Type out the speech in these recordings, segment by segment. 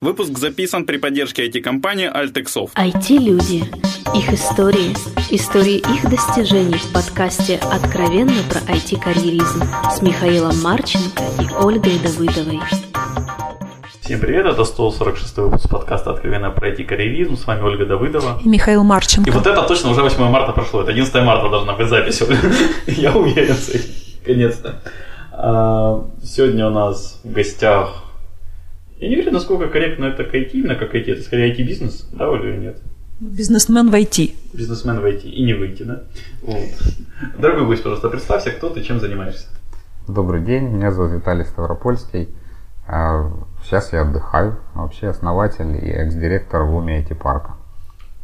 Выпуск записан при поддержке IT-компании Altexoft. IT-люди. Их истории. Истории их достижений в подкасте «Откровенно про IT-карьеризм» с Михаилом Марченко и Ольгой Давыдовой. Всем привет, это 146 выпуск подкаста «Откровенно про IT-карьеризм». С вами Ольга Давыдова. И Михаил Марченко. И вот это точно уже 8 марта прошло. Это 11 марта должна быть запись. Я уверен, наконец-то. А, сегодня у нас в гостях я не уверен, насколько корректно это к IT, именно как IT. Это скорее IT-бизнес, да, или нет? Бизнесмен в IT. Бизнесмен в IT. И не выйти, да? Вот. Дорогой гость, пожалуйста, представься, кто ты, чем занимаешься. Добрый день, меня зовут Виталий Ставропольский. А, сейчас я отдыхаю. Вообще основатель и экс-директор в уме IT-парка.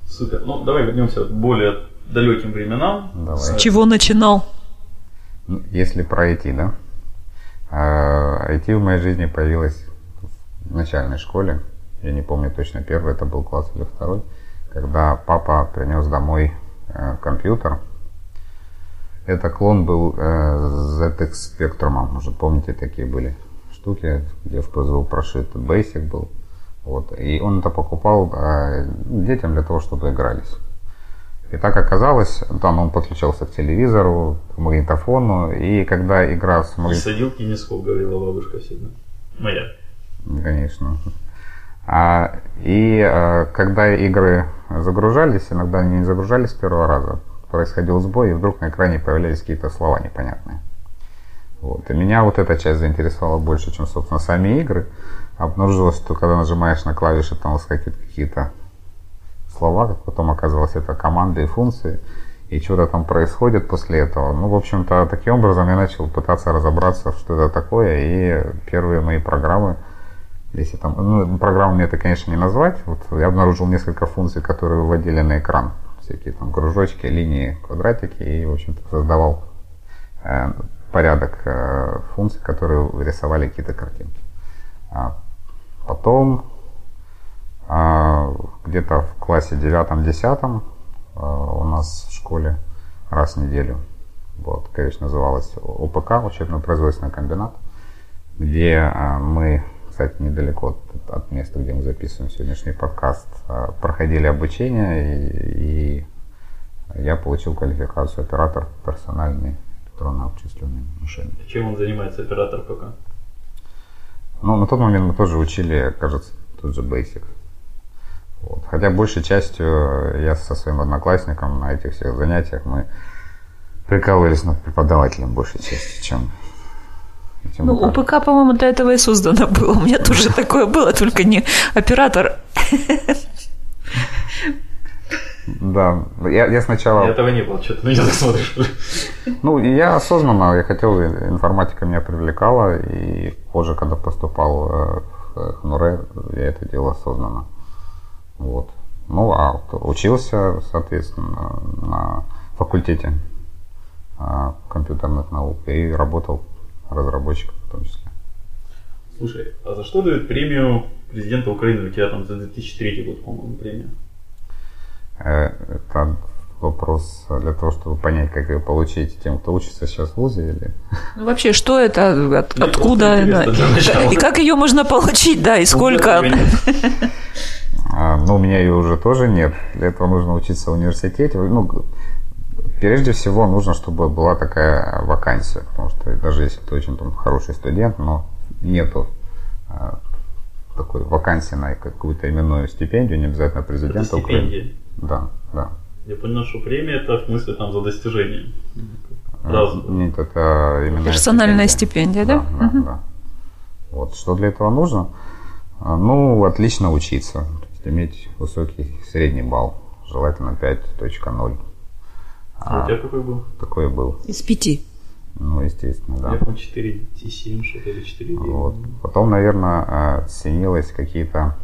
Супер. Ну, давай вернемся к более далеким временам. Давай. С чего начинал? Ну, если про IT, да? IT а, в моей жизни появилось начальной школе, я не помню точно, первый это был класс или второй, когда папа принес домой э, компьютер. Это клон был э, ZX Spectrum, может помните, такие были штуки, где в ПЗУ прошит Basic был. Вот. И он это покупал э, детям для того, чтобы игрались. И так оказалось, там он подключался к телевизору, к магнитофону, и когда игра с магнитофоном... Садилки не говорила бабушка всегда. Моя. Конечно. А, и а, когда игры загружались, иногда они не загружались с первого раза, происходил сбой, и вдруг на экране появлялись какие-то слова непонятные. Вот. И меня вот эта часть заинтересовала больше, чем, собственно, сами игры. Обнаружилось, что когда нажимаешь на клавиши, там выскакивают какие-то слова, как потом оказалось, это команды и функции, и что-то там происходит после этого. Ну, в общем-то, таким образом я начал пытаться разобраться, что это такое, и первые мои программы – если там, ну, программами это, конечно, не назвать. Вот я обнаружил несколько функций, которые выводили на экран. Всякие там кружочки, линии, квадратики. И, в общем-то, создавал э, порядок э, функций, которые рисовали какие-то картинки. А потом э, где-то в классе девятом-десятом э, у нас в школе раз в неделю вот, конечно, называлась ОПК, учебно-производственный комбинат, где э, мы кстати, недалеко от, от места, где мы записываем сегодняшний подкаст, а, проходили обучение, и, и я получил квалификацию оператор персональной электронно-обчисленной машины. Чем он занимается, оператор пока? Ну, на тот момент мы тоже учили, кажется, тот же Basic. Вот. Хотя большей частью я со своим одноклассником на этих всех занятиях мы прикалывались над преподавателем большей частью, чем ну, УПК, по-моему, для этого и создано было. У меня тоже такое было, только не оператор. Да, я, я сначала... Я этого не было, что ты на меня смотришь. Ну, я осознанно, я хотел, информатика меня привлекала, и позже, когда поступал э, в ХНУРЭ, я это делал осознанно. Вот. Ну, а учился, соответственно, на факультете а, компьютерных наук и работал разработчиков в том числе. Слушай, а за что дают премию президента Украины? У тебя там за 2003 год, по-моему, премия. Э, это вопрос для того, чтобы понять, как ее получить тем, кто учится сейчас в ВУЗе или... Ну, вообще, что это, от, ну, откуда, да, и, и как ее можно получить, да, и сколько... А, ну, у меня ее уже тоже нет. Для этого нужно учиться в университете. Ну, Прежде всего нужно, чтобы была такая вакансия, потому что даже если ты очень там, хороший студент, но нету а, такой вакансии на какую-то именную стипендию, не обязательно президента это стипендия. Да, да. Я понял, что премия это в смысле там за достижение. Раз. Нет, это именно персональная стипендия, стипендия да? Да, да, да. Вот что для этого нужно? А, ну, отлично учиться, то есть иметь высокий средний балл, желательно 5.0. А, у тебя какой был? Такой был. Из пяти. Ну, естественно, да. Я помню 4 T7 что-то или 4 вот. Потом, наверное, ценилось какие-то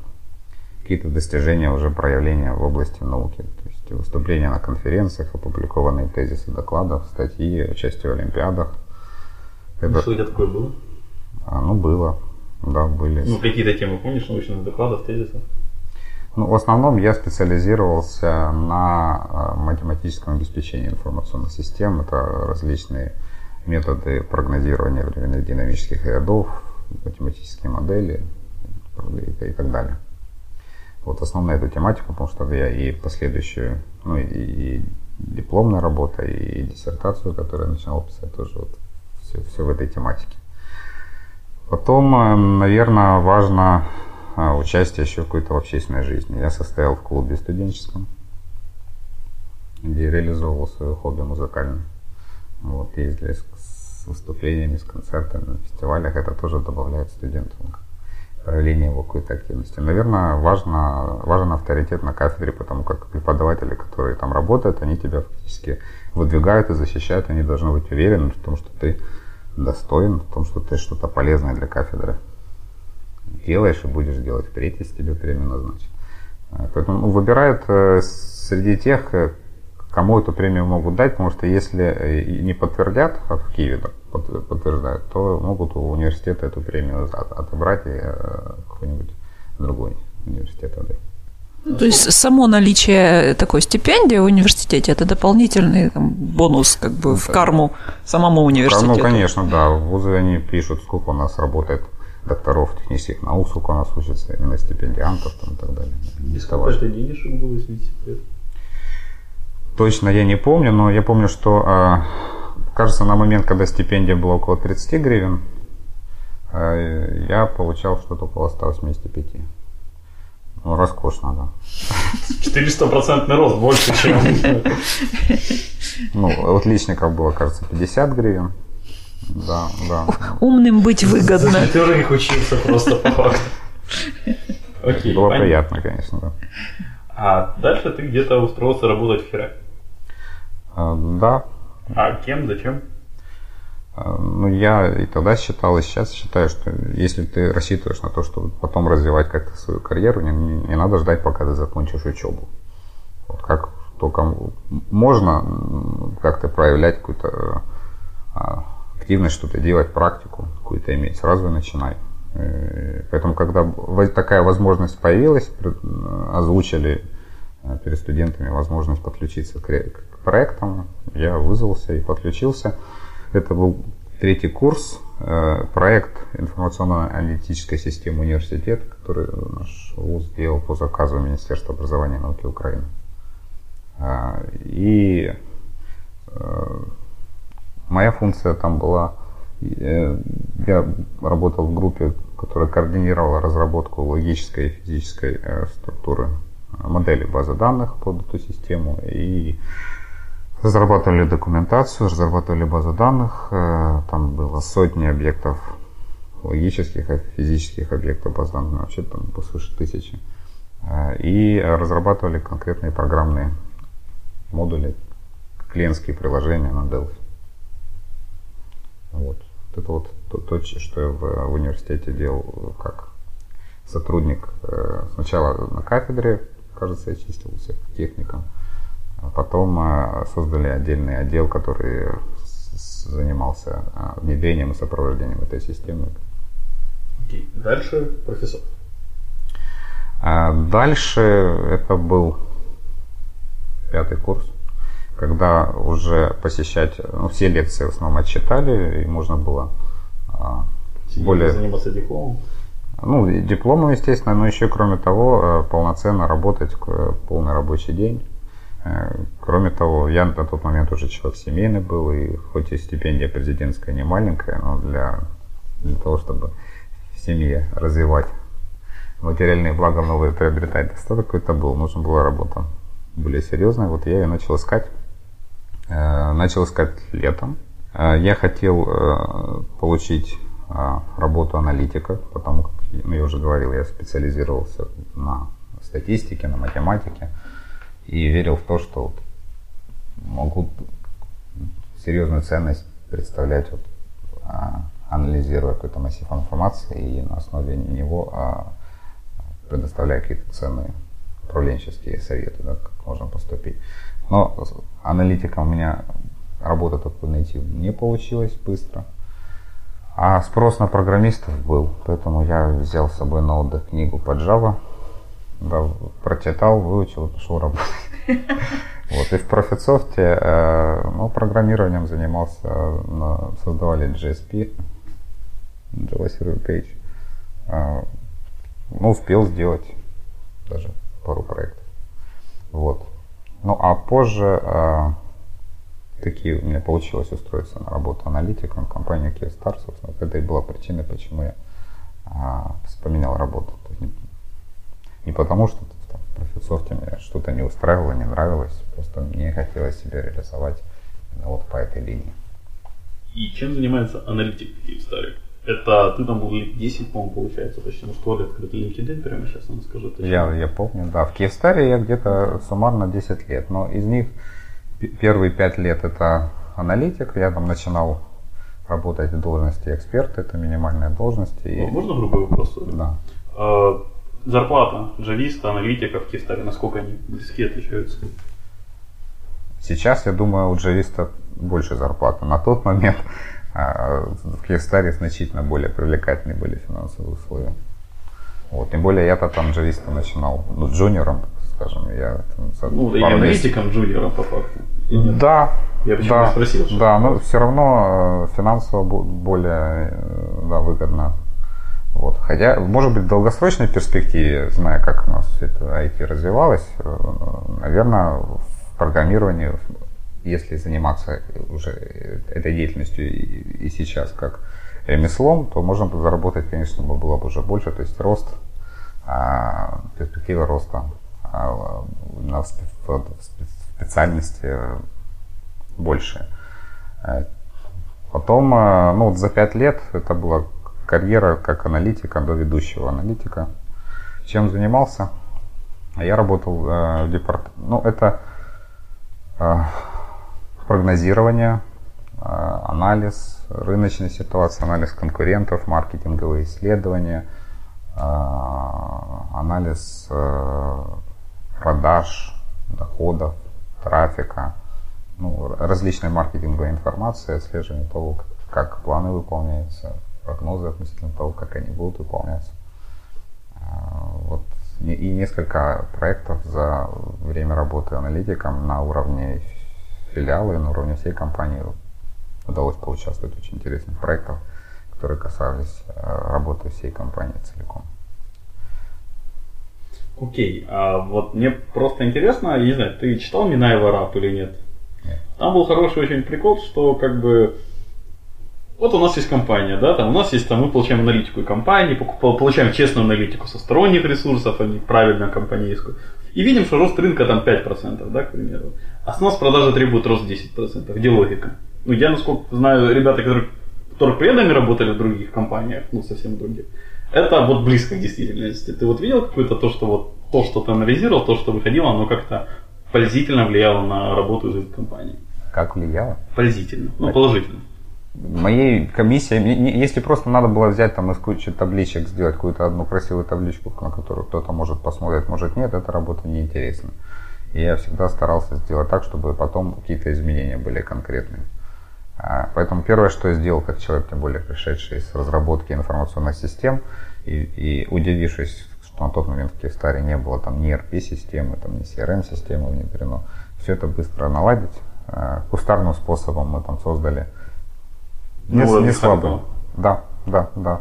какие-то достижения уже проявления в области науки. То есть выступления на конференциях, опубликованные тезисы докладов, статьи, участие в олимпиадах. Это... Что у тебя такое было? А, ну, было. Да, были. Ну, какие-то темы помнишь, научных докладов, тезисов? Ну, в основном я специализировался на э, математическом обеспечении информационных систем. Это различные методы прогнозирования временных динамических рядов, математические модели, и, так далее. Вот основная эту тематику, потому что я и последующую, ну и, и дипломная работа, и диссертацию, которую я начинал писать, тоже вот все, все в этой тематике. Потом, э, наверное, важно участие еще какой-то в общественной жизни. Я состоял в клубе студенческом, где реализовывал свое хобби музыкальное. Вот, ездили с, выступлениями, с концертами на фестивалях. Это тоже добавляет студентам проявление его какой-то активности. Наверное, важно, важен авторитет на кафедре, потому как преподаватели, которые там работают, они тебя фактически выдвигают и защищают, они должны быть уверены в том, что ты достоин, в том, что ты что-то полезное для кафедры делаешь и будешь делать впредь, если тебе премию назначат. Поэтому ну, выбирают э, среди тех, э, кому эту премию могут дать, потому что если э, не подтвердят, а в Киеве подтверждают, то могут у университета эту премию отобрать и какой-нибудь другой университет отдать. Ну, то есть само наличие такой стипендии в университете это дополнительный там, бонус как бы в карму самому университету. Ну, конечно, да. Вузы они пишут, сколько у нас работает докторов технических наук, сколько у нас учатся именно стипендиантов там, и так далее. И сколько это денежек было, секрет? Точно я не помню, но я помню, что, а, кажется, на момент, когда стипендия была около 30 гривен, а, я получал что-то около 185. Ну, роскошно, да. 400% рост больше, чем... Ну, у отличников было, кажется, 50 гривен. Да, да. Умным быть выгодно. Который их учился просто по факту. Окей, было приятно, конечно, да. А дальше ты где-то устроился работать в Хераке? А, да. А кем, зачем? А, ну, я и тогда считал, и сейчас считаю, что если ты рассчитываешь на то, чтобы потом развивать как-то свою карьеру, не, не, не надо ждать, пока ты закончишь учебу. Вот как только можно как-то проявлять какую-то а, активность, что-то делать, практику какую-то иметь, сразу начинай. Э, поэтому, когда такая возможность появилась, озвучили э, перед студентами возможность подключиться к проектам, я вызвался и подключился. Это был третий курс, э, проект информационно-аналитической системы университета, который наш ВУЗ сделал по заказу Министерства образования и науки Украины. И моя функция там была Э, я работал в группе, которая координировала разработку логической и физической э, структуры э, модели базы данных под эту систему и разрабатывали документацию, разрабатывали базу данных. Там было сотни объектов логических и физических объектов баз данных, вообще там свыше тысячи. И разрабатывали конкретные программные модули, клиентские приложения на Delphi. Вот. Это вот то, то что я в, в университете делал как сотрудник. Э, сначала на кафедре, кажется, я чистился техником. А потом э, создали отдельный отдел, который занимался э, внедрением и сопровождением этой системы. Okay. Дальше профессор. А дальше это был пятый курс когда уже посещать, ну, все лекции в основном отчитали, и можно было а, более... Заниматься дипломом? Ну, дипломом, естественно, но еще, кроме того, э, полноценно работать полный рабочий день. Э, кроме того, я на тот момент уже человек семейный был, и хоть и стипендия президентская не маленькая, но для, для того, чтобы в семье развивать материальные блага новые приобретать, достаток какой-то был, нужна была работа более серьезная. Вот я ее начал искать. Э, начал искать летом. Э, я хотел э, получить работу аналитика, потому как, ну, я уже говорил, я специализировался на статистике, на математике и верил в то, что могу серьезную ценность представлять, вот, анализируя какой-то массив информации и на основе него предоставляя какие-то ценные управленческие советы, да, как можно поступить. Но аналитика у меня работы такой найти не получилось быстро. А спрос на программистов был, поэтому я взял с собой на отдых книгу по Java, да, прочитал, выучил и пошел работать. Вот, и в Profitsoft э, ну, программированием занимался, создавали JSP, Java Server Page. Э, ну, успел сделать даже пару проектов. Вот. Ну, а позже э, такие у меня получилось устроиться на работу аналитиком в компанию Kyivstar, собственно, это и была причина, почему я а, поменял работу. То есть не, не потому, что там, в Профисофте мне что-то не устраивало, не нравилось, просто мне хотелось себя реализовать вот по этой линии. И чем занимается аналитик в Киевстаре? Это ты там был лет 10, по-моему, получается, почти, может, твой открыт LinkedIn прямо сейчас, он скажет. Я, я помню, да. В Киевстаре я где-то суммарно 10 лет, но из них первые 5 лет это аналитик, я там начинал работать в должности эксперта, это минимальная должность. И... Можно грубый вопрос? Да. А, зарплата джависта, аналитика в Киевстаре, насколько они близки отличаются? Сейчас, я думаю, у джависта больше зарплаты. На тот момент в Киевстаре значительно более привлекательные были финансовые условия. Вот. Тем более я-то там джавистом начинал, ну, джуниором, скажем, я там, Ну, и аналитиком джуниором по факту. Да, я почему да, спросил. Что да, но все равно э, финансово более э, да, выгодно. Вот. Хотя, может быть, в долгосрочной перспективе, зная, как у нас это IT развивалось, э, наверное, в программировании если заниматься уже этой деятельностью и, сейчас как ремеслом, то можно заработать, конечно, было бы уже больше, то есть рост, а, перспектива роста а, на, в, специальности больше. Э, потом, э, ну вот за пять лет это была карьера как аналитика до ведущего аналитика. Чем занимался? Я работал э, в департаменте, ну это прогнозирование, а, анализ рыночной ситуации, анализ конкурентов, маркетинговые исследования, а, анализ э, продаж, доходов, трафика, ну, различной маркетинговой информации, отслеживание того, как планы выполняются, прогнозы относительно того, как они будут выполняться. А, вот. И несколько проектов за время работы аналитиком на уровне филиалы на уровне всей компании удалось поучаствовать в очень интересных проектах, которые касались э, работы всей компании целиком. Окей, а вот мне просто интересно, я не знаю, ты читал Минаева рап или нет? Нет. Там был хороший очень прикол, что как бы вот у нас есть компания, да, там у нас есть, там мы получаем аналитику компании, получаем честную аналитику со сторонних ресурсов, а не правильную компанейскую. И видим, что рост рынка там 5%, да, к примеру. А с нас продажи требуют рост 10%. Где логика? Ну, я, насколько знаю, ребята, которые, которые предами работали в других компаниях, ну, совсем других, это вот близко к действительности. Ты вот видел какое-то то, что вот то, что ты анализировал, то, что выходило, оно как-то положительно влияло на работу из этой компании? Как влияло? Положительно, ну, положительно моей комиссии, если просто надо было взять там из кучи табличек, сделать какую-то одну красивую табличку, на которую кто-то может посмотреть, может нет, эта работа неинтересна. И я всегда старался сделать так, чтобы потом какие-то изменения были конкретные. А, поэтому первое, что я сделал, как человек, тем более пришедший из разработки информационных систем, и, и удивившись, что на тот момент в Киевстаре не было там ни ERP-системы, там, ни CRM-системы внедрено, все это быстро наладить. А, кустарным способом мы там создали не, ну, не слабый. Да, да, да.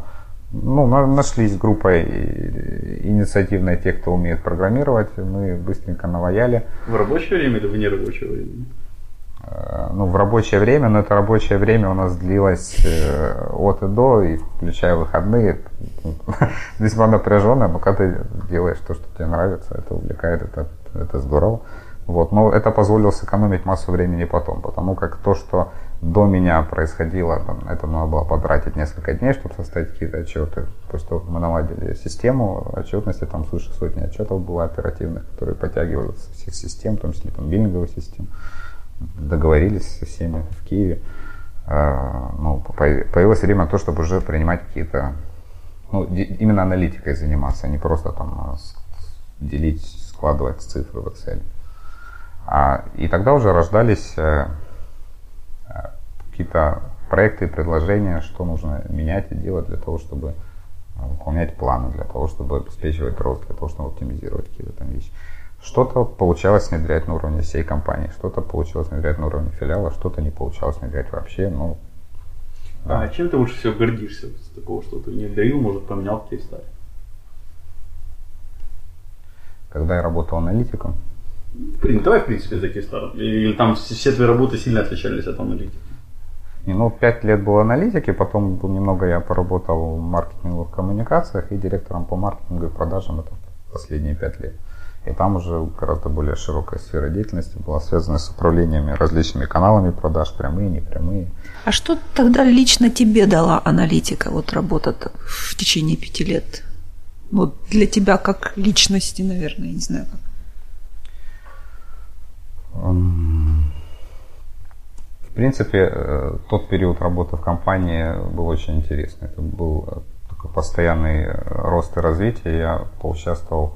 Ну, нашлись группой инициативной те, кто умеет программировать. Мы быстренько наваяли. В рабочее время или в нерабочее время? Э, ну, в рабочее время, но это рабочее время у нас длилось э, от и до, и включая выходные. Весьма напряженно, но когда ты делаешь то, что тебе нравится, это увлекает, это, это здорово. Вот. Но это позволило сэкономить массу времени потом, потому как то, что до меня происходило, там, это надо было потратить несколько дней, чтобы составить какие-то отчеты. После того, как мы наладили систему отчетности, там свыше сотни отчетов было оперативных, которые подтягивались со всех систем, в том числе там биллинговых систем. Договорились со всеми в Киеве. А, ну, появилось время то, чтобы уже принимать какие-то, ну, именно аналитикой заниматься, а не просто там делить, складывать цифры в Excel. А, и тогда уже рождались э, какие-то проекты и предложения, что нужно менять и делать для того, чтобы э, выполнять планы, для того, чтобы обеспечивать рост, для того, чтобы оптимизировать какие-то там вещи. Что-то получалось внедрять на уровне всей компании, что-то получилось внедрять на уровне филиала, что-то не получалось внедрять вообще. Ну, да. А чем ты лучше всего гордишься с такого, что ты внедрил, может, поменял в Киевстаре? Когда я работал аналитиком. Давай, в принципе, такие старые. Или там все твои работы сильно отличались от аналитики? Не, ну, пять лет был аналитики, потом немного я поработал в маркетинговых коммуникациях и директором по маркетингу и продажам это последние пять лет. И там уже гораздо более широкая сфера деятельности была связана с управлениями различными каналами продаж, прямые, непрямые. А что тогда лично тебе дала аналитика, вот работа в течение пяти лет? Вот для тебя как личности, наверное, я не знаю как. В принципе, э, тот период работы в компании был очень интересный. Это был э, такой постоянный э, рост и развитие. Я поучаствовал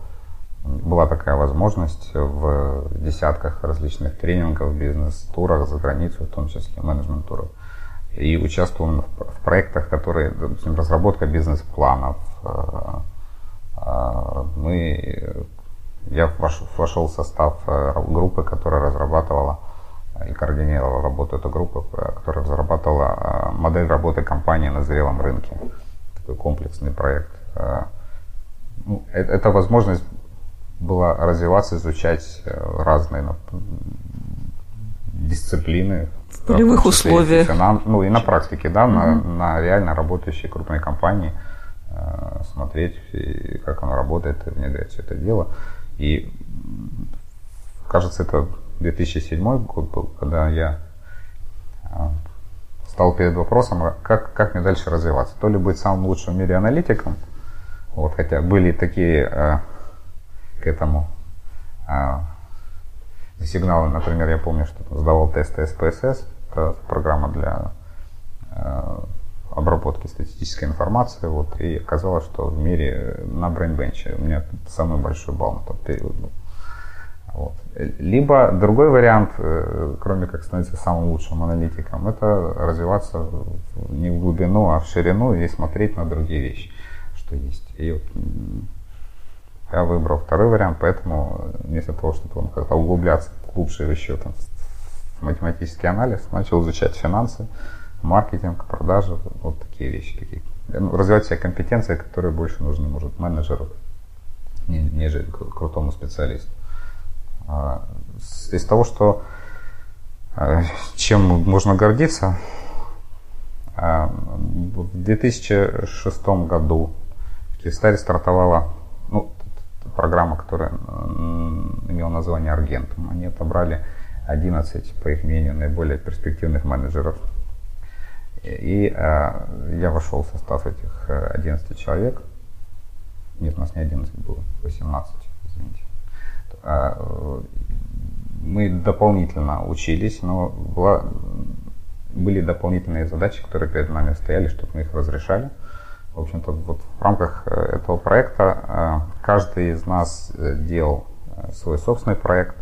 была такая возможность в десятках различных тренингов, бизнес-турах за границу, в том числе менеджмент-туров. И участвовал в проектах, которые, допустим, разработка бизнес-планов. Мы, я вошел в состав э, группы, которая разрабатывала и координировала работу этой группы, которая разрабатывала модель работы компании на зрелом рынке. Такой комплексный проект. Ну, это возможность было развиваться, изучать э, разные дисциплины. В полевых условиях. Ну и на практике, да, угу. на, на реально работающей крупной компании э, смотреть, как оно работает, внедрять все это дело. И кажется, это 2007 год был, когда я э, стал перед вопросом, а как, как мне дальше развиваться. То ли быть самым лучшим в мире аналитиком, вот, хотя были такие к этому. А, сигналы, например, я помню, что сдавал тесты СПСС, это программа для а, обработки статистической информации, вот, и оказалось, что в мире на брейнбенче у меня самый большой балл на тот период был. Вот. Либо другой вариант, э, кроме как становиться самым лучшим аналитиком, это развиваться не в глубину, а в ширину и смотреть на другие вещи, что есть. И вот я выбрал второй вариант, поэтому вместо того, чтобы как-то углубляться глубже еще там, в математический анализ, начал изучать финансы, маркетинг, продажи, вот такие вещи. Такие. Ну, развивать все компетенции, которые больше нужны, может, менеджеру, нежели крутому специалисту. А, из того, что а, чем можно гордиться, а, в 2006 году в Киевстаре стартовала программа, которая имела название Аргентум. Они отобрали 11, по их мнению, наиболее перспективных менеджеров. И э, я вошел в состав этих 11 э, человек. Нет, у нас не 11 было, 18, извините. Э, мы дополнительно учились, но была, были дополнительные задачи, которые перед нами стояли, чтобы мы их разрешали. В общем-то, вот в рамках э, этого проекта э, каждый из нас э, делал свой собственный проект,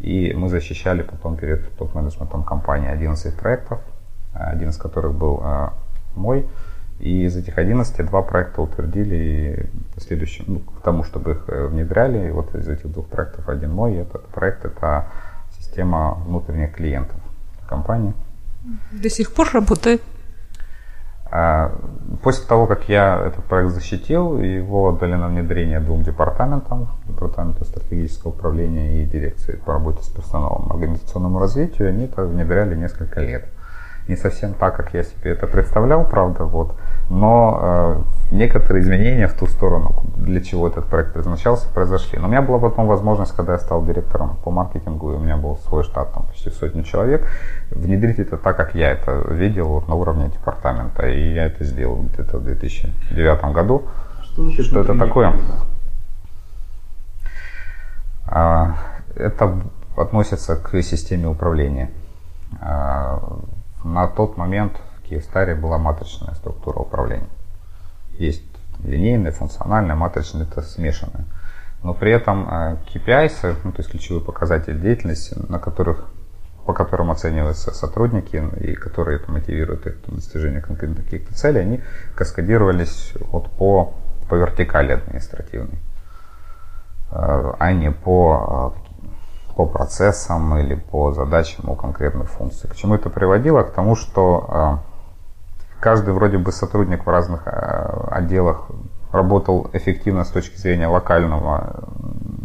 и мы защищали потом перед топ-менеджментом компании 11 проектов, один из которых был мой. И из этих 11 два проекта утвердили и следующим, ну, к тому, чтобы их внедряли. И вот из этих двух проектов один мой. И этот проект это система внутренних клиентов компании. До сих пор работает? А, после того, как я этот проект защитил, его отдали на внедрение двум департаментам, департаменту стратегического управления и дирекции по работе с персоналом, организационному развитию, они это внедряли несколько лет не совсем так, как я себе это представлял, правда, вот. Но э, некоторые изменения в ту сторону, для чего этот проект предназначался, произошли. Но у меня была потом возможность, когда я стал директором по маркетингу, и у меня был свой штат, там почти сотни человек, внедрить это так, как я это видел вот, на уровне департамента. И я это сделал где-то в 2009 году. Что, что это такое? А, это относится к системе управления. А, на тот момент в Киевстаре была матричная структура управления. Есть линейная, функциональная, матричная, это смешанная. Но при этом э, KPIs, ну, то есть ключевые показатели деятельности, на которых, по которым оцениваются сотрудники и которые это мотивируют их достижение конкретных каких-то целей, они каскадировались вот по, по вертикали административной, э, а не по э, по процессам или по задачам у конкретных функций. К чему это приводило? К тому, что э, каждый вроде бы сотрудник в разных э, отделах работал эффективно с точки зрения локального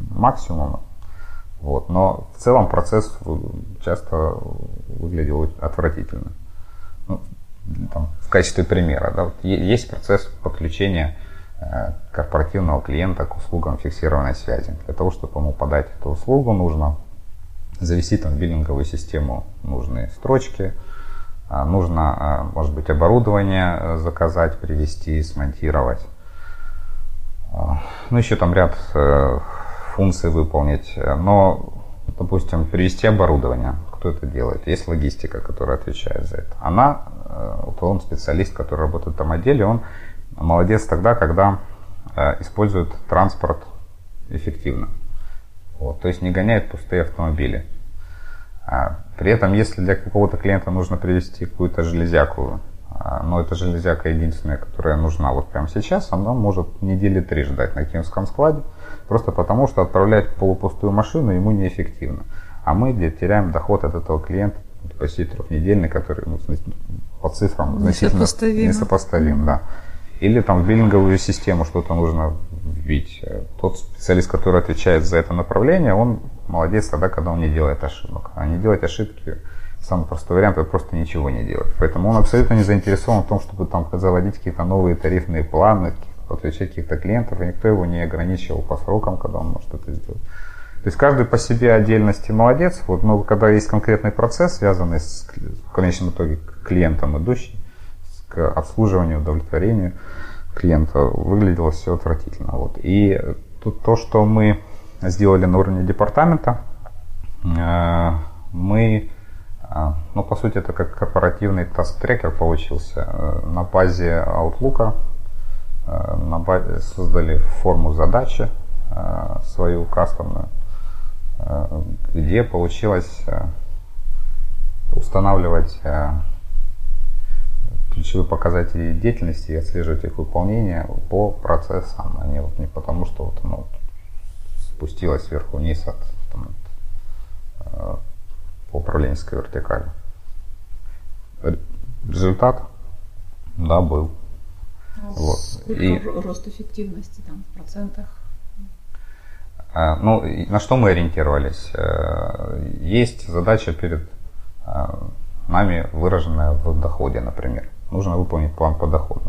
максимума. Вот. Но в целом процесс часто выглядел отвратительно. Ну, там, в качестве примера, да, вот есть процесс подключения э, корпоративного клиента к услугам фиксированной связи. Для того, чтобы ему подать эту услугу, нужно завести там в биллинговую систему нужные строчки, а, нужно, а, может быть, оборудование э, заказать, привезти, смонтировать. А, ну, еще там ряд э, функций выполнить. Но, допустим, привести оборудование, кто это делает? Есть логистика, которая отвечает за это. Она, э, он специалист, который работает этом отделе, он молодец тогда, когда использует транспорт эффективно. Вот, то есть не гоняет пустые автомобили. А при этом, если для какого-то клиента нужно привести какую-то железяку, а, но эта железяка единственная, которая нужна вот прямо сейчас, она может недели три ждать на киевском складе, просто потому что отправлять полупустую машину ему неэффективно. А мы теряем доход от этого клиента почти трехнедельный, который ну, по цифрам значительно несопоставим. несопоставим да. Или там в биллинговую систему что-то нужно вбить. Тот специалист, который отвечает за это направление, он молодец тогда, когда он не делает ошибок. А не делать ошибки, самый простой вариант, это просто ничего не делать. Поэтому он абсолютно не заинтересован в том, чтобы там заводить какие-то новые тарифные планы, подключать каких-то клиентов, и никто его не ограничивал по срокам, когда он может это сделать. То есть каждый по себе отдельности молодец, вот, но когда есть конкретный процесс, связанный с, в конечном итоге клиентом идущий, к обслуживанию, удовлетворению клиента, выглядело все отвратительно. Вот. И тут то, что мы сделали на уровне департамента, э, мы, э, ну, по сути, это как корпоративный таст-трекер получился. Э, на базе Outlook на базе создали форму задачи свою кастомную, где получилось устанавливать ключевые показатели деятельности и отслеживать их выполнение по процессам, а не, вот не потому, что вот, ну, спустилась сверху вниз от, там, э, по управленческой вертикали. Результат, да, был. А вот. И рост эффективности там в процентах? Э, ну, на что мы ориентировались? Э, есть задача перед нами, выраженная в доходе, например нужно выполнить план по доходу.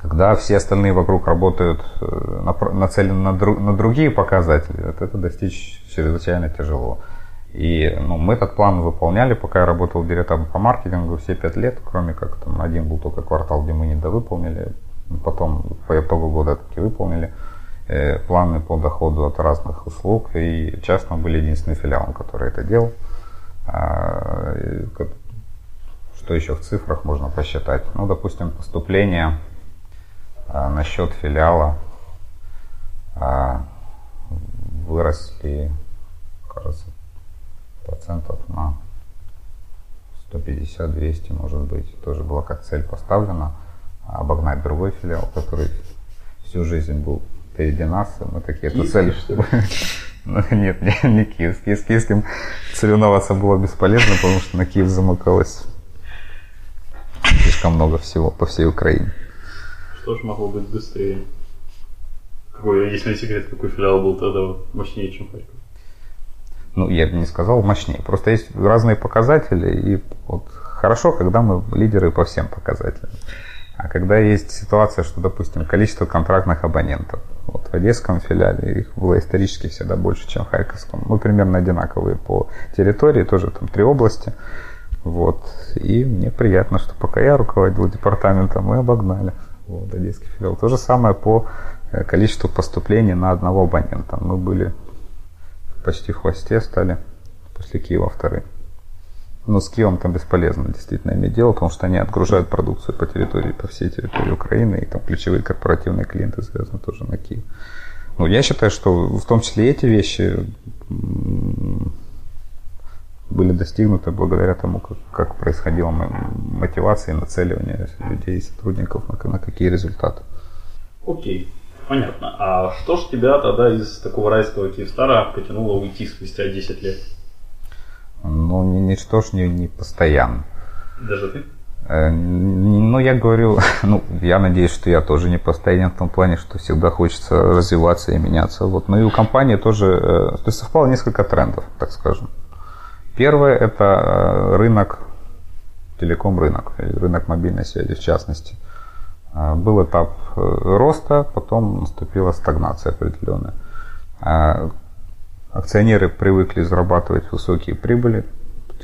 Когда все остальные вокруг работают э, нацелены на, друг, на другие показатели, это, это достичь чрезвычайно тяжело. И ну, мы этот план выполняли, пока я работал директором по маркетингу все пять лет, кроме как там один был только квартал, где мы не довыполнили. Потом по итогу года таки выполнили э, планы по доходу от разных услуг. И часто мы были единственным филиалом, который это делал. А, что еще в цифрах можно посчитать? Ну, допустим, поступление а, на счет филиала а, выросли, кажется, процентов на 150-200, может быть. Тоже была как цель поставлена обогнать другой филиал, который всю жизнь был впереди нас, и мы такие, это цель. Ну, нет, не, не киевский. С киевским соревноваться было бесполезно, потому что на Киев замыкалось слишком много всего по всей Украине. Что ж могло быть быстрее? Какой, если не секрет, какой филиал был тогда мощнее, чем Харьков? Ну, я бы не сказал мощнее. Просто есть разные показатели, и вот хорошо, когда мы лидеры по всем показателям. А когда есть ситуация, что, допустим, количество контрактных абонентов, вот в Одесском филиале их было исторически всегда больше, чем в Харьковском. Мы примерно одинаковые по территории, тоже там три области. Вот. И мне приятно, что пока я руководил департаментом, мы обогнали вот, Одесский филиал. То же самое по э, количеству поступлений на одного абонента. Мы были почти в хвосте, стали после Киева вторые. Но с Киевом там бесполезно действительно иметь дело, потому что они отгружают продукцию по территории, по всей территории Украины, и там ключевые корпоративные клиенты связаны тоже на Киев. Ну, я считаю, что в том числе эти вещи были достигнуты благодаря тому, как, как происходила мотивация и нацеливание людей и сотрудников на, на какие результаты. Окей, понятно. А что ж тебя тогда из такого райского Киевстара потянуло уйти спустя 10 лет? Ну, ничто ж не, не постоянно. Даже ты? Э, ну, я говорю, ну, я надеюсь, что я тоже не постоянен в том плане, что всегда хочется развиваться и меняться. Вот. Ну и у компании тоже, э, то есть совпало несколько трендов, так скажем. Первое – это э, рынок, телеком-рынок, рынок мобильной связи в частности. Был этап роста, потом наступила стагнация определенная. Акционеры привыкли зарабатывать высокие прибыли.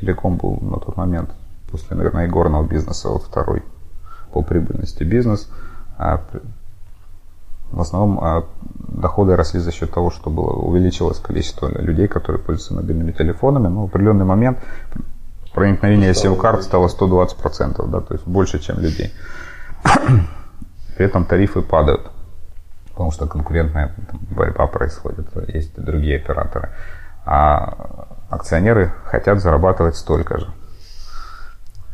Телеком был на тот момент после, наверное, игорного бизнеса, вот второй по прибыльности бизнес. А в основном а, доходы росли за счет того, что было, увеличилось количество людей, которые пользуются мобильными телефонами. Но в определенный момент проникновение SIM-карт стало 120%, да, то есть больше, чем людей. При этом тарифы падают, потому что конкурентная борьба происходит, есть другие операторы. А акционеры хотят зарабатывать столько же.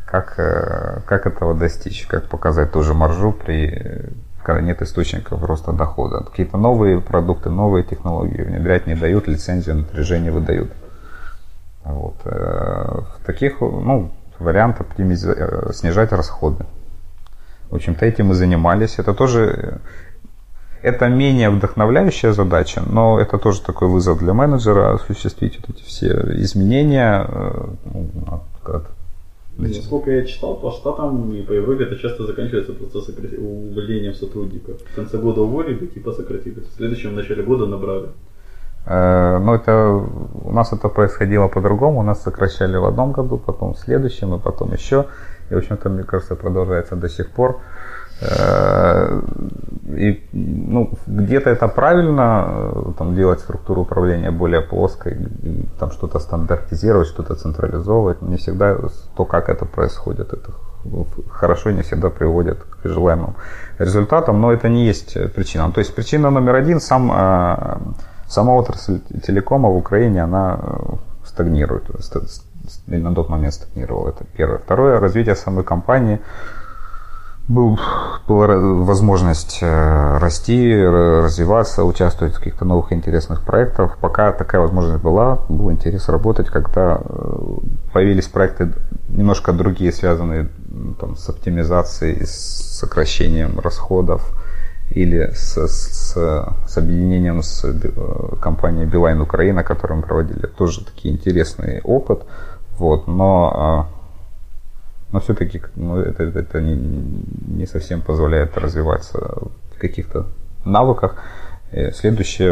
Как, э, как этого достичь? Как показать ту же маржу при когда нет источников роста дохода. Какие-то новые продукты, новые технологии внедрять не дают, лицензию напряжение выдают. Вот. Э, в таких ну, вариант оптимиз... Э, снижать расходы. В общем-то, этим мы занимались. Это тоже это менее вдохновляющая задача, но это тоже такой вызов для менеджера осуществить вот эти все изменения ну, Значит, Насколько я читал, по штатам и по Европе это часто заканчивается просто сократи... увольнением сотрудников. В конце года уволили, типа сократили. В следующем начале года набрали. Э, ну, это у нас это происходило по-другому. У нас сокращали в одном году, потом в следующем, и потом еще. И, в общем-то, мне кажется, продолжается до сих пор. Э, и ну, где-то это правильно, э, там, делать структуру управления более плоской, там что-то стандартизировать, что-то централизовывать. Не всегда то, как это происходит, это хорошо не всегда приводит к желаемым результатам, но это не есть причина. То есть причина номер один, сам, э, сама отрасль телекома в Украине, она стагнирует, на тот момент стагнировала, это первое. Второе, развитие самой компании – был, была возможность э, расти, развиваться, участвовать в каких-то новых интересных проектах. Пока такая возможность была, был интерес работать, когда э, появились проекты немножко другие, связанные там, с оптимизацией, с сокращением расходов или с, с, с объединением с э, компанией Билайн Украина, которую мы проводили. Тоже такие интересный опыт. Вот, но но все-таки ну, это, это не, не совсем позволяет развиваться в каких-то навыках. Следующий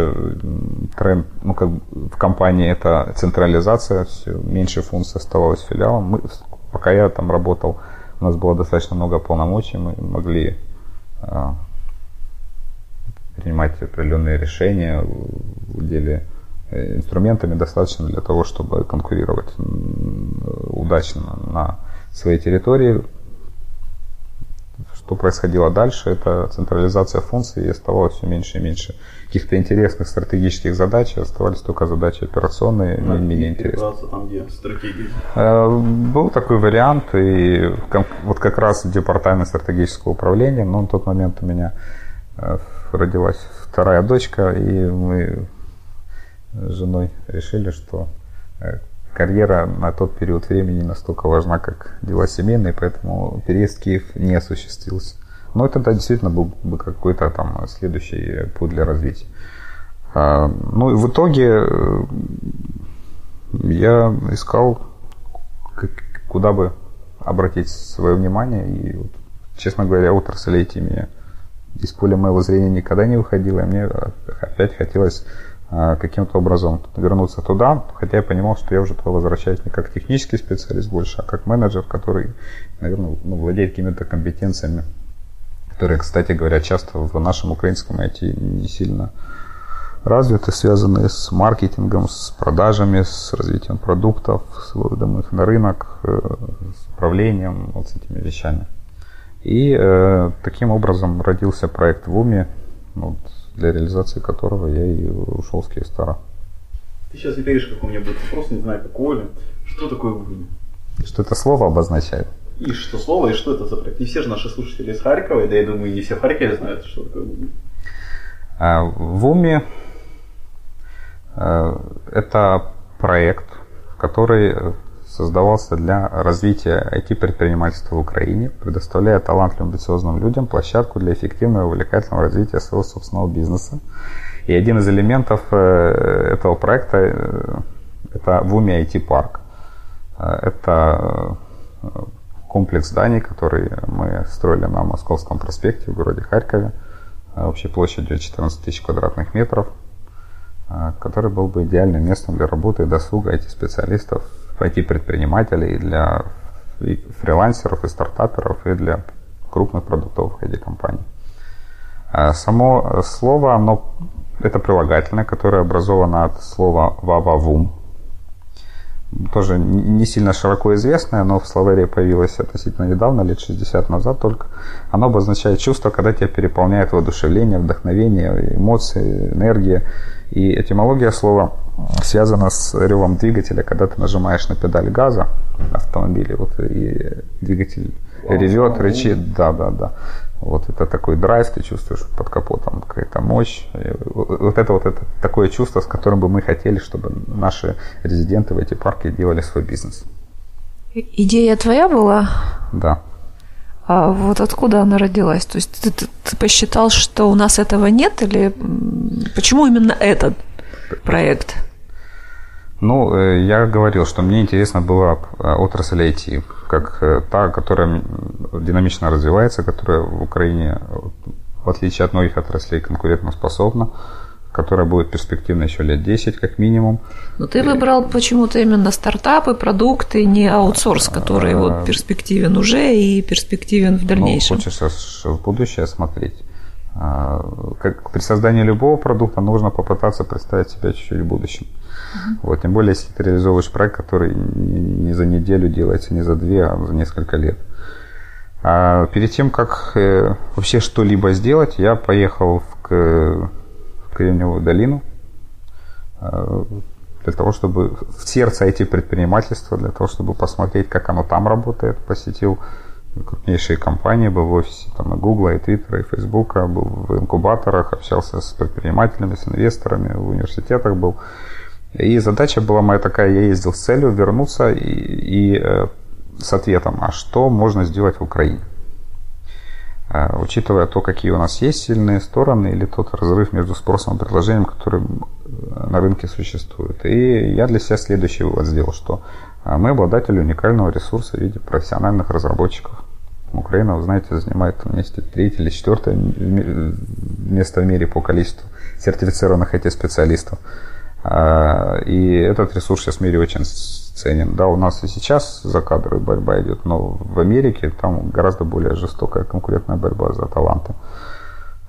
тренд ну, как в компании это централизация, все меньше функций оставалось филиалом. Мы, пока я там работал, у нас было достаточно много полномочий, мы могли а, принимать определенные решения, владели э, инструментами достаточно для того, чтобы конкурировать удачно на своей территории. Что происходило дальше, это централизация функций и оставалось все меньше и меньше каких-то интересных стратегических задач, оставались только задачи операционные, да, не менее интересные. Там, где стратегии. Э, был такой вариант, и вот как раз департамент стратегического управления, но на тот момент у меня э, родилась вторая дочка, и мы с женой решили, что э, карьера на тот период времени настолько важна, как дела семейные, поэтому переезд в Киев не осуществился. Но это да, действительно был бы какой-то там следующий путь для развития. А, ну и в итоге э, я искал, куда бы обратить свое внимание. И, честно говоря, отрасль эти меня из поля моего зрения никогда не выходила. И мне опять хотелось каким-то образом вернуться туда, хотя я понимал, что я уже туда возвращаюсь не как технический специалист больше, а как менеджер, который, наверное, ну, владеет какими-то компетенциями, которые, кстати говоря, часто в нашем украинском IT не сильно развиты, связанные с маркетингом, с продажами, с развитием продуктов, с выводом их на рынок, э, с управлением, вот с этими вещами. И э, таким образом родился проект в Уме. Вот, для реализации которого я и ушел с Киевстара. Ты сейчас не как у меня будет вопрос, не знаю, как Оля. Что такое Вуми? Что это слово обозначает? И что слово, и что это за проект? Не все же наши слушатели из Харькова, да я думаю, не все в Харькове знают, что такое Вуми. А, Вуми это проект, который создавался для развития IT-предпринимательства в Украине, предоставляя талантливым амбициозным людям площадку для эффективного и увлекательного развития своего собственного бизнеса. И один из элементов э, этого проекта э, – это Вуми IT-парк. Это комплекс зданий, который мы строили на Московском проспекте в городе Харькове, общей площадью 14 тысяч квадратных метров – который был бы идеальным местом для работы и досуга этих специалистов, IT-предпринимателей, для фрилансеров и стартаперов, и для крупных продуктовых IT-компаний. А, само слово, оно, это прилагательное, которое образовано от слова «вававум», тоже не сильно широко известное, но в словаре появилось относительно недавно, лет 60 назад только. Оно обозначает чувство, когда тебя переполняет воодушевление, вдохновение, эмоции, энергия. И этимология слова связана с ревом двигателя, когда ты нажимаешь на педаль газа автомобиля, вот и двигатель ревет, рычит, да, да, да. Вот это такой драйв, ты чувствуешь под капотом какая-то мощь. Вот это вот это такое чувство, с которым бы мы хотели, чтобы наши резиденты в эти парки делали свой бизнес. Идея твоя была? Да. А вот откуда она родилась? То есть ты, ты, ты посчитал, что у нас этого нет, или почему именно этот проект? Ну, э, я говорил, что мне интересна была э, отрасль IT, как э, та, которая динамично развивается, которая в Украине, в отличие от многих отраслей, конкурентоспособна, которая будет перспективна еще лет 10 как минимум. Но ты выбрал почему-то именно стартапы, продукты, не аутсорс, который вот перспективен уже и перспективен в дальнейшем. Ну, хочешь в будущее смотреть. А, как при создании любого продукта нужно попытаться представить себя чуть-чуть в будущем. Uh-huh. Вот, тем более, если ты реализовываешь проект, который не за неделю делается, не за две, а за несколько лет. А перед тем, как э, вообще что-либо сделать, я поехал в, в Кремниевую долину э, для того, чтобы в сердце IT-предпринимательства, для того, чтобы посмотреть, как оно там работает. Посетил крупнейшие компании, был в офисе там, и Google, и Twitter, и Facebook, был в инкубаторах, общался с предпринимателями, с инвесторами, в университетах был. И задача была моя такая, я ездил с целью вернуться и, и э, с ответом, а что можно сделать в Украине? Э, учитывая то, какие у нас есть сильные стороны или тот разрыв между спросом и предложением, который э, на рынке существует. И я для себя следующий вывод сделал, что мы обладатели уникального ресурса в виде профессиональных разработчиков. Украина, вы знаете, занимает вместе третье или четвертое место в мире по количеству сертифицированных IT-специалистов. А, и этот ресурс сейчас в мире очень ценен. Да, у нас и сейчас за кадры борьба идет, но в Америке там гораздо более жестокая конкурентная борьба за таланты.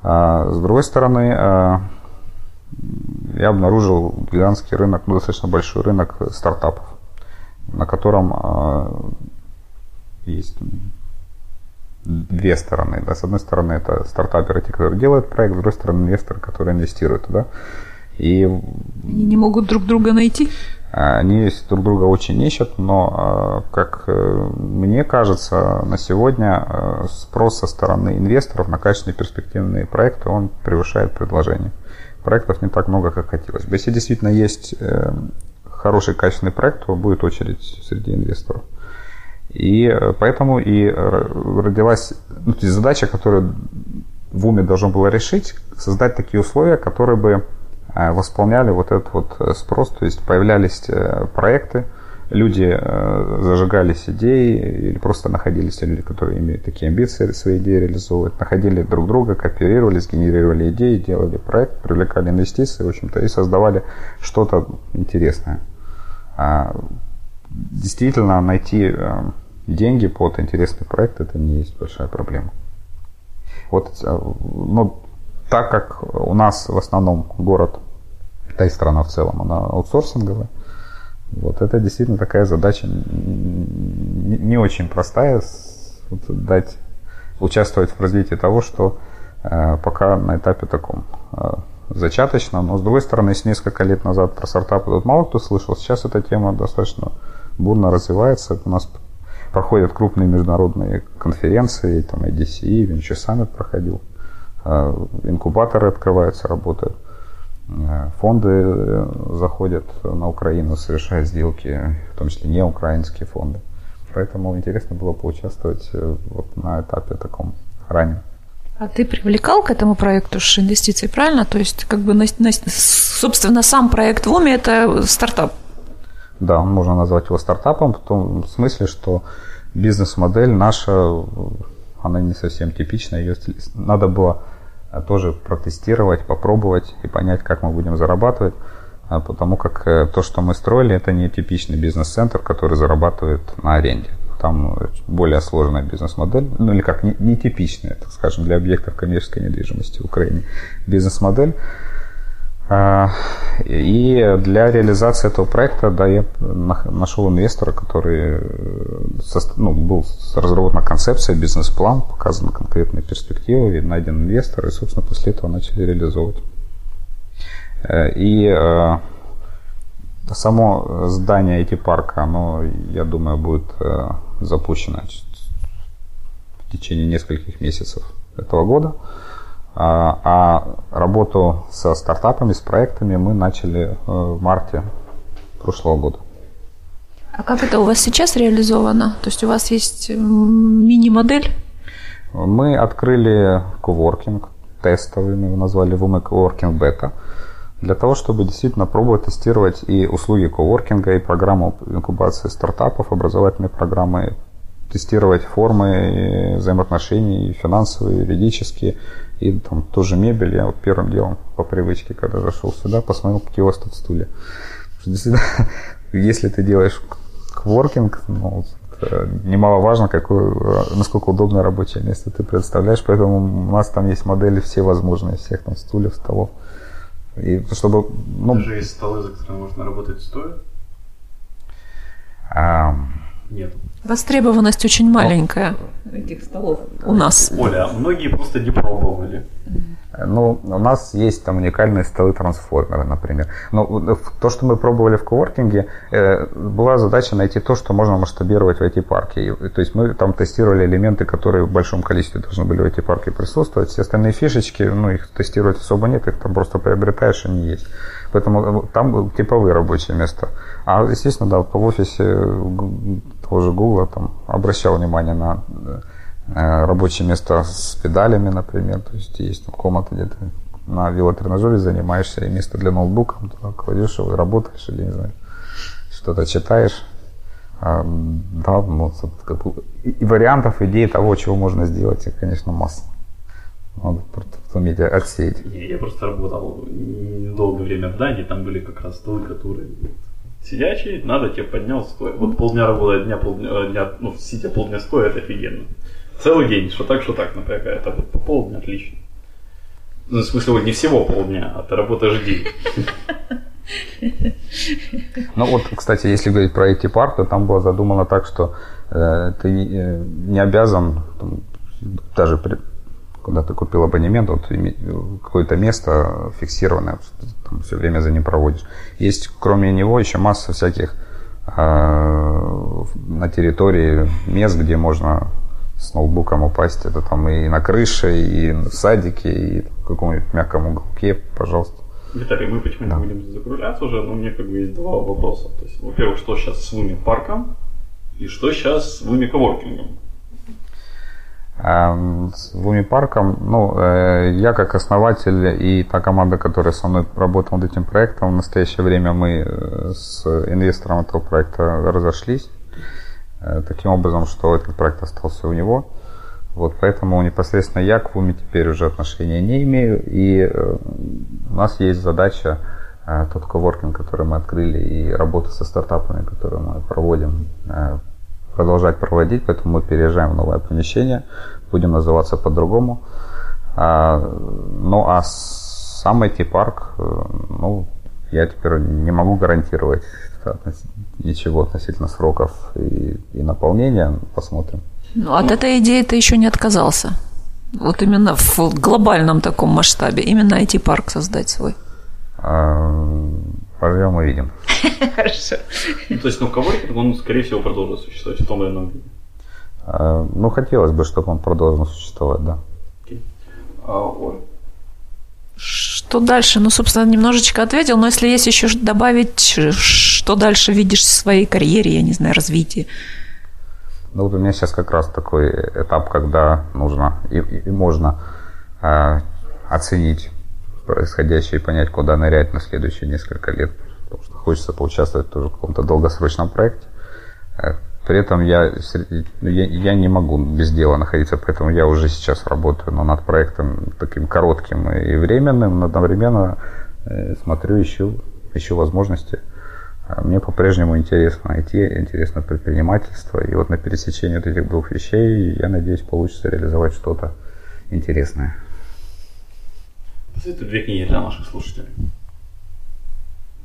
А, с другой стороны, а, я обнаружил гигантский рынок, ну, достаточно большой рынок стартапов, на котором есть две стороны. Да. С одной стороны, это стартаперы, те, которые делают проект, с другой стороны, инвесторы, которые инвестируют туда. И они не могут друг друга найти? Они друг друга очень ищут, но, а, как э, мне кажется, на сегодня э, спрос со стороны инвесторов на качественные перспективные проекты, он превышает предложение. Проектов не так много, как хотелось бы. Если действительно есть э, хороший качественный проект, то будет очередь среди инвесторов. И поэтому и родилась ну, задача, которую в уме должен был решить, создать такие условия, которые бы Э, восполняли вот этот вот э, спрос, то есть появлялись э, проекты, люди зажигались идеи или просто находились люди, которые имеют такие амбиции свои идеи реализовывать, находили друг друга, кооперировались, генерировали идеи, делали проект, привлекали инвестиции, в общем-то, и создавали что-то интересное. А, действительно, найти деньги под интересный проект это не есть большая проблема. Вот, ну, так как у нас в основном город да и страна в целом, она аутсорсинговая. Вот это действительно такая задача не, очень простая, вот, дать, участвовать в развитии того, что э, пока на этапе таком э, зачаточном. Но с другой стороны, если несколько лет назад про стартапы тут мало кто слышал, сейчас эта тема достаточно бурно развивается. У нас проходят крупные международные конференции, там IDC, Venture Summit проходил, инкубаторы открываются, работают. Э, фонды э, заходят на Украину, совершают сделки, в том числе не украинские фонды. Поэтому интересно было поучаствовать э, вот на этапе таком раннем. А ты привлекал к этому проекту инвестиции, правильно? То есть, как бы, на, на, собственно, сам проект в УМИ – это стартап. Да, можно назвать его стартапом в том смысле, что бизнес-модель наша, она не совсем типичная. Ее надо было тоже протестировать, попробовать и понять, как мы будем зарабатывать. А потому как э, то, что мы строили, это не типичный бизнес-центр, который зарабатывает на аренде. Там более сложная бизнес-модель, ну или как, нетипичная, так скажем, для объектов коммерческой недвижимости в Украине бизнес-модель. А, и для реализации этого проекта да, я нашел инвестора, который э, ну, был разработана концепция, бизнес-план, показаны конкретные перспективы, найден инвестор, и, собственно, после этого начали реализовывать. Э, и э, само здание IT-парка, оно, я думаю, будет запущено в течение нескольких месяцев этого года. А, а работу со стартапами, с проектами мы начали э, в марте прошлого года. А как это у вас сейчас реализовано? То есть у вас есть мини-модель? Мы открыли коворкинг, тестовый, мы его назвали VUME Coworking Beta, для того, чтобы действительно пробовать тестировать и услуги коворкинга, и программу инкубации стартапов, образовательные программы, тестировать формы взаимоотношений, финансовые, юридические, и там тоже мебель. Я вот первым делом по привычке, когда зашел сюда, посмотрел, какие у вас тут стулья. Действительно, если ты делаешь кворкинг, ну, немаловажно, какое, насколько удобное рабочее место ты представляешь. Поэтому у нас там есть модели все возможные, всех там стульев, столов. И чтобы, ну, Даже есть столы, за которыми можно работать стоя? А, Нет. Востребованность очень маленькая этих столов у нас. Оля, а многие просто не пробовали. Ну, у нас есть там уникальные столы-трансформеры, например. Но то, что мы пробовали в коворкинге, э, была задача найти то, что можно масштабировать в IT-парке. То есть мы там тестировали элементы, которые в большом количестве должны были в IT-парке присутствовать. Все остальные фишечки, ну, их тестировать особо нет, их там просто приобретаешь, они есть. Поэтому э, там типовые рабочие места. А, естественно, да, в офисе того же Google там обращал внимание на э, рабочее место с педалями, например. То есть есть там комната, где ты на велотренажере занимаешься, и место для ноутбука, туда кладешь его и работаешь, или, не знаю, что-то читаешь. А, да, ну, как бы, и вариантов, идей того, чего можно сделать, их, конечно, масса. Надо просто уметь отсеять. Я просто работал недолгое время в Дании, там были как раз столы, которые сидячий, надо тебе поднял стоя. Вот полдня работать, дня, полдня, дня, ну, сидя полдня стоя, это офигенно. Целый день, что так, что так, напрягает. А вот по полдня отлично. Ну, в смысле, вот не всего полдня, а ты работаешь день. Ну вот, кстати, если говорить про IT-парк, то там было задумано так, что э, ты не, не обязан там, даже при, когда ты купил абонемент, вот какое-то место фиксированное, там все время за ним проводишь. Есть, кроме него, еще масса всяких э, на территории мест, где можно с ноутбуком упасть. Это там и на крыше, и в садике, и в каком-нибудь мягком уголке, пожалуйста. Виталий, мы потихоньку да. будем закругляться уже, но мне как бы есть два вопроса. То есть, во-первых, что сейчас с Вуми парком и что сейчас с Вуми коворкингом? Эм, с Вуми парком, ну, э, я как основатель и та команда, которая со мной работала над этим проектом, в настоящее время мы э, с инвестором этого проекта разошлись. Э, таким образом, что этот проект остался у него. Вот поэтому непосредственно я к Вуми теперь уже отношения не имею. И у нас есть задача тот коворкинг, который мы открыли, и работа со стартапами, которые мы проводим, продолжать проводить, поэтому мы переезжаем в новое помещение, будем называться по-другому. А, ну а сам эти парк, э, ну, я теперь не могу гарантировать ничего относительно сроков и, и наполнения. Посмотрим. Ну, от этой идеи ты еще не отказался. Вот именно в глобальном таком масштабе. Именно IT-парк создать свой. А, Поживем и видим. Хорошо. Ну, то есть, ну, коворкинг, он, скорее всего, продолжит существовать в том или ином виде. А, ну, хотелось бы, чтобы он продолжил существовать, да. А, Оль? Что дальше? Ну, собственно, немножечко ответил, но если есть еще добавить, что дальше видишь в своей карьере, я не знаю, развитии? Ну, вот у меня сейчас как раз такой этап, когда нужно и, и можно э, оценить происходящее и понять, куда нырять на следующие несколько лет. Потому что хочется поучаствовать тоже в каком-то долгосрочном проекте. Э, при этом я, ну, я, я не могу без дела находиться, поэтому я уже сейчас работаю но над проектом таким коротким и временным, но одновременно э, смотрю, ищу, ищу возможности. А мне по-прежнему интересно IT, интересно предпринимательство. И вот на пересечении вот этих двух вещей, я надеюсь, получится реализовать что-то интересное. Посоветуй две книги для наших слушателей.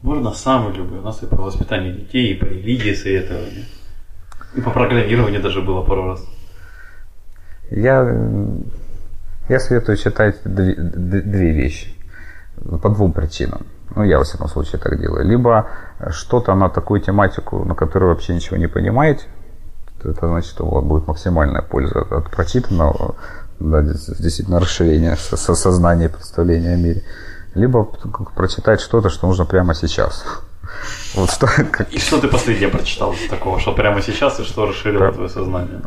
Можно самые любые. У нас и по воспитанию детей, и по религии советования. И по программированию даже было пару раз. Я, я советую читать две, две вещи. По двум причинам. Ну, я, во всяком случае, так делаю. Либо что-то на такую тематику, на которую вообще ничего не понимаете, это значит, что у вас будет максимальная польза от прочитанного, да, действительно расширение сознания и представления о мире. Либо прочитать что-то, что нужно прямо сейчас. Вот что, как... И что ты последнее прочитал такого, что прямо сейчас и что расширило про... твое сознание?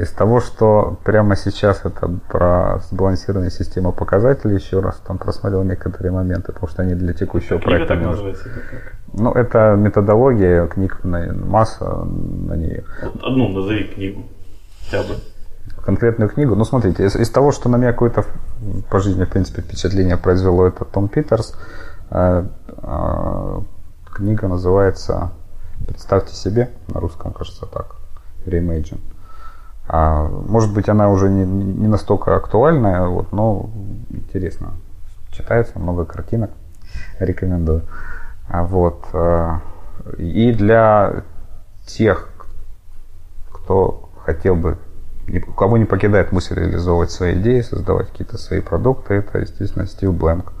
Из того, что прямо сейчас это про сбалансированную систему показателей, еще раз там просмотрел некоторые моменты, потому что они для текущего как проекта. Книга так называется? Как? Ну, это методология, книг масса на нее. Вот одну назови книгу хотя бы конкретную книгу. Ну, смотрите, из, из того, что на меня какое-то по жизни, в принципе, впечатление произвело, это Том Питерс. Э, э, Книга называется «Представьте себе», на русском, кажется, так, «Reimagine». А, может быть, она уже не, не настолько актуальная, вот, но интересно. Читается много картинок, рекомендую. А, вот, а, и для тех, кто хотел бы, у кого не покидает мысль реализовывать свои идеи, создавать какие-то свои продукты, это, естественно, Стив Бленк.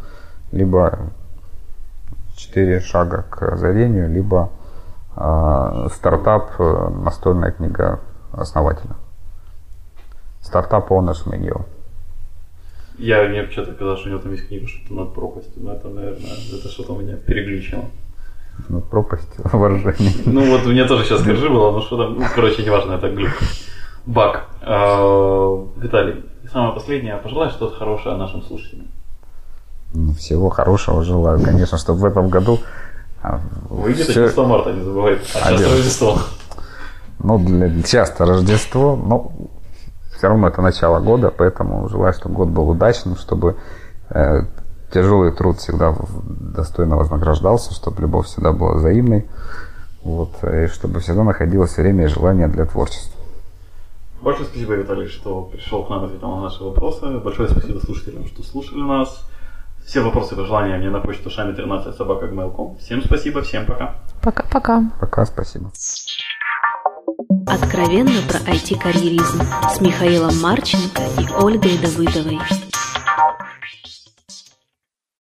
Либо четыре шага к озарению, либо э, стартап, настольная книга основателя. Стартап Owners Menu. Я мне что-то казалось, что у него там есть книга что-то над пропастью, но это, наверное, это что-то меня переглючило. Над пропастью ворожений. Ну вот мне тоже сейчас скажи было, но что там, ну, короче, неважно, это глюк. Бак. А, Виталий, самое последнее, пожелай что-то хорошее нашим слушателям. Ну, всего хорошего желаю, конечно, чтобы в этом году... А, Выйдет все... число марта, не забывай. А часто Рождество. Ну, для, часто Рождество, но все равно это начало года, поэтому желаю, чтобы год был удачным, чтобы э, тяжелый труд всегда достойно вознаграждался, чтобы любовь всегда была взаимной, вот, и чтобы всегда находилось время и желание для творчества. Большое спасибо, Виталий, что пришел к нам и ответил на наши вопросы. Большое спасибо слушателям, что слушали нас. Все вопросы и пожелания мне на почту шами 13 собака Всем спасибо, всем пока. Пока-пока. Пока, спасибо. Откровенно про IT-карьеризм с Михаилом Марченко и Ольгой Давыдовой.